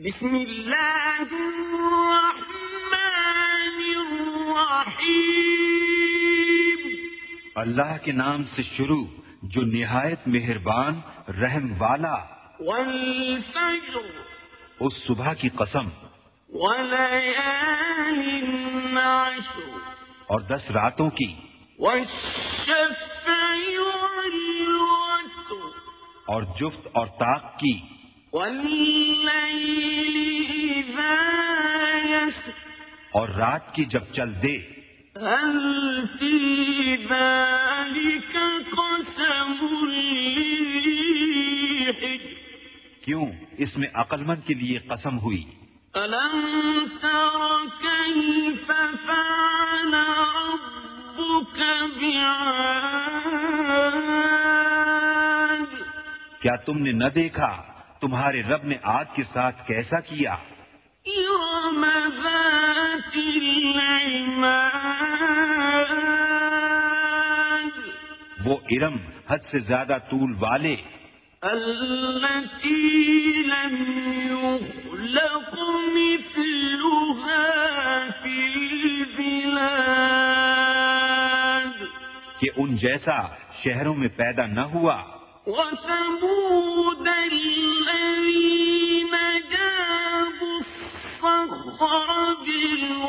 بسم الله الرحمن الرحيم. اللہ کے نام سے شروع جو نہایت مہربان رحم والا والفجر. اس صبح کی قسم وليال عشر اور دس راتوں کی والشفع والوتر. اور جفت اور طاق کی۔ اور رات کی جب چل دے کیوں اس میں عقل مند کے لیے قسم ہوئی؟ ألم تر كيف فعل ربك بعاد؟ کیا تم نے نہ دیکھا؟ تمہارے رب نے آج کے ساتھ کیسا کیا؟ وہ ارم حد سے زیادہ طول والے۔ لم يخلق مثلها في البلاد. کہ ان جیسا شہروں میں پیدا نہ ہوا۔ وثمود الذين جابوا الصخر بالواد.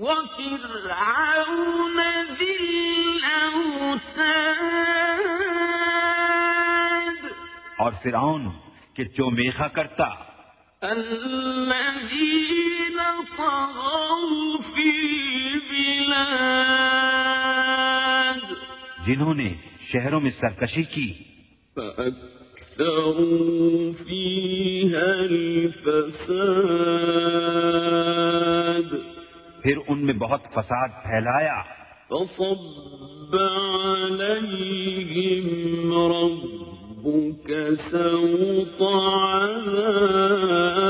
وفرعون ذي الأوتاد فرعون کہ جو میخا کرتا۔ الذين طغوا في البلاد جنہوں نے شہروں میں سرکشی کی۔ فأكثروا فيها الفساد. پھر ان میں بہت فساد پھیلایا۔ فصب عليهم ربك سوط عذاب.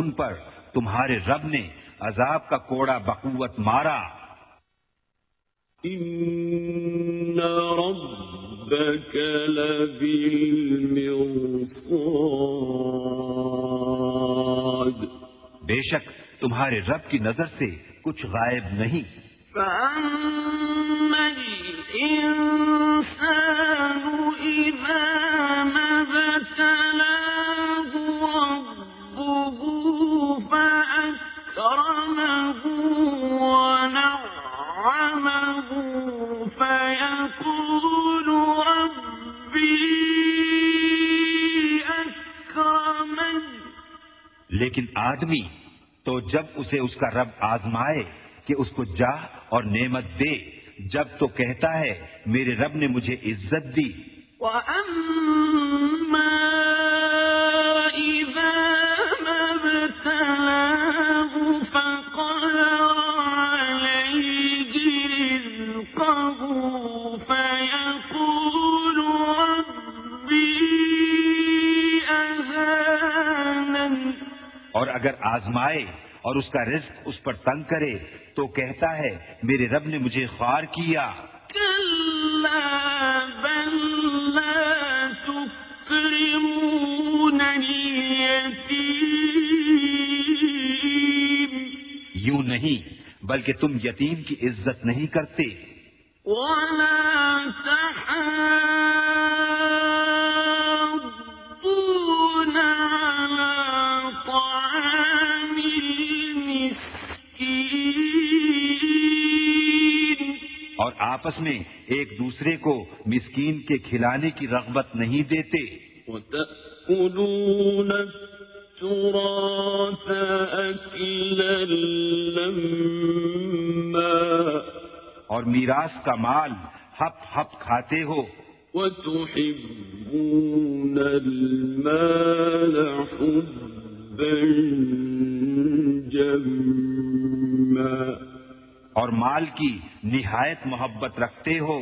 ان پر تمہارے رب نے عذاب کا کوڑا بقوت مارا۔ إن ربك لبالمرصاد۔ بے شک تمہارے رب کی نظر سے کچھ غائب نہیں۔ فأما لیکن آدمی تو جب اسے اس کا رب آزمائے کہ اس کو جاہ اور نعمت دے جب تو کہتا ہے میرے رب نے مجھے عزت دی۔ وأما اور اگر آزمائے اور اس کا رزق اس پر تنگ کرے تو کہتا ہے میرے رب نے مجھے خوار کیا۔ یوں نہیں بلکہ تم یتیم کی عزت نہیں کرتے۔ ولا آپس میں ایک دوسرے کو مسکین کے کھلانے کی رغبت نہیں دیتے۔ اور میراث کا مال ہپ ہپ کھاتے ہو۔ وتحبون المال حبا جما اور مال کی نہایت محبت رکھتے ہو۔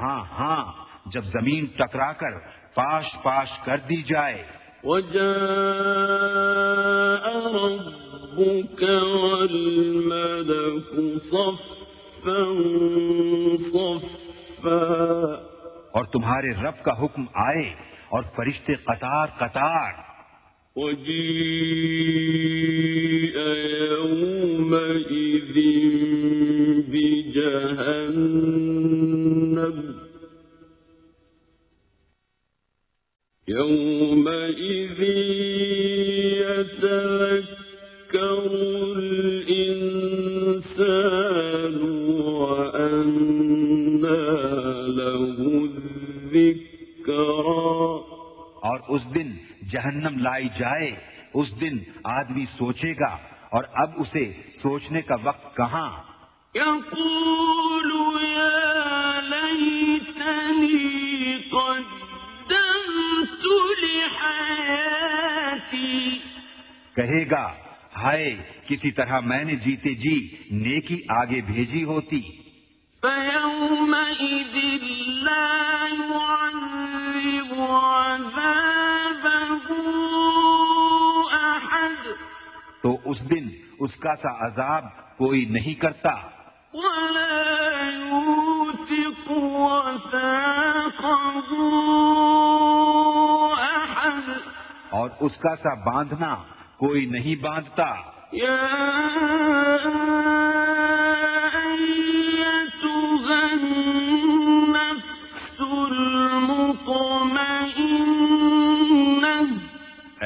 ہاں ہاں جب زمین ٹکرا کر پاش پاش کر دی جائے۔ وجاء ربك والملك صفا۔ اور تمہارے رب کا حکم آئے اور فرشتے قطار قطار۔ جہنم لائی جائے اس دن آدمی سوچے گا اور اب اسے سوچنے کا وقت کہاں؟ يقول يا ليتني قدمت لحياتي کہے گا ہائے کسی طرح میں نے جیتے جی نیکی آگے بھیجی ہوتی۔ فيومئذ اس کا سا عذاب کوئی نہیں کرتا۔ اور اس کا سا باندھنا کوئی نہیں باندھتا۔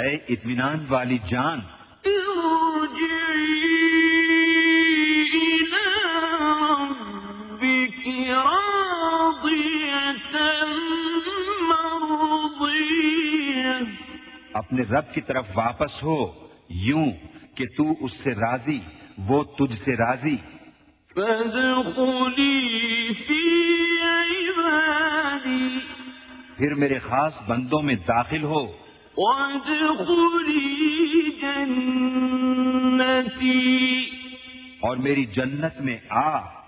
اے اطمینان والی جان اپنے رب کی طرف واپس ہو یوں کہ تو اس سے راضی وہ تجھ سے راضی۔ پھر میرے خاص بندوں میں داخل ہو۔ جنتي۔ اور میری جنت میں آ۔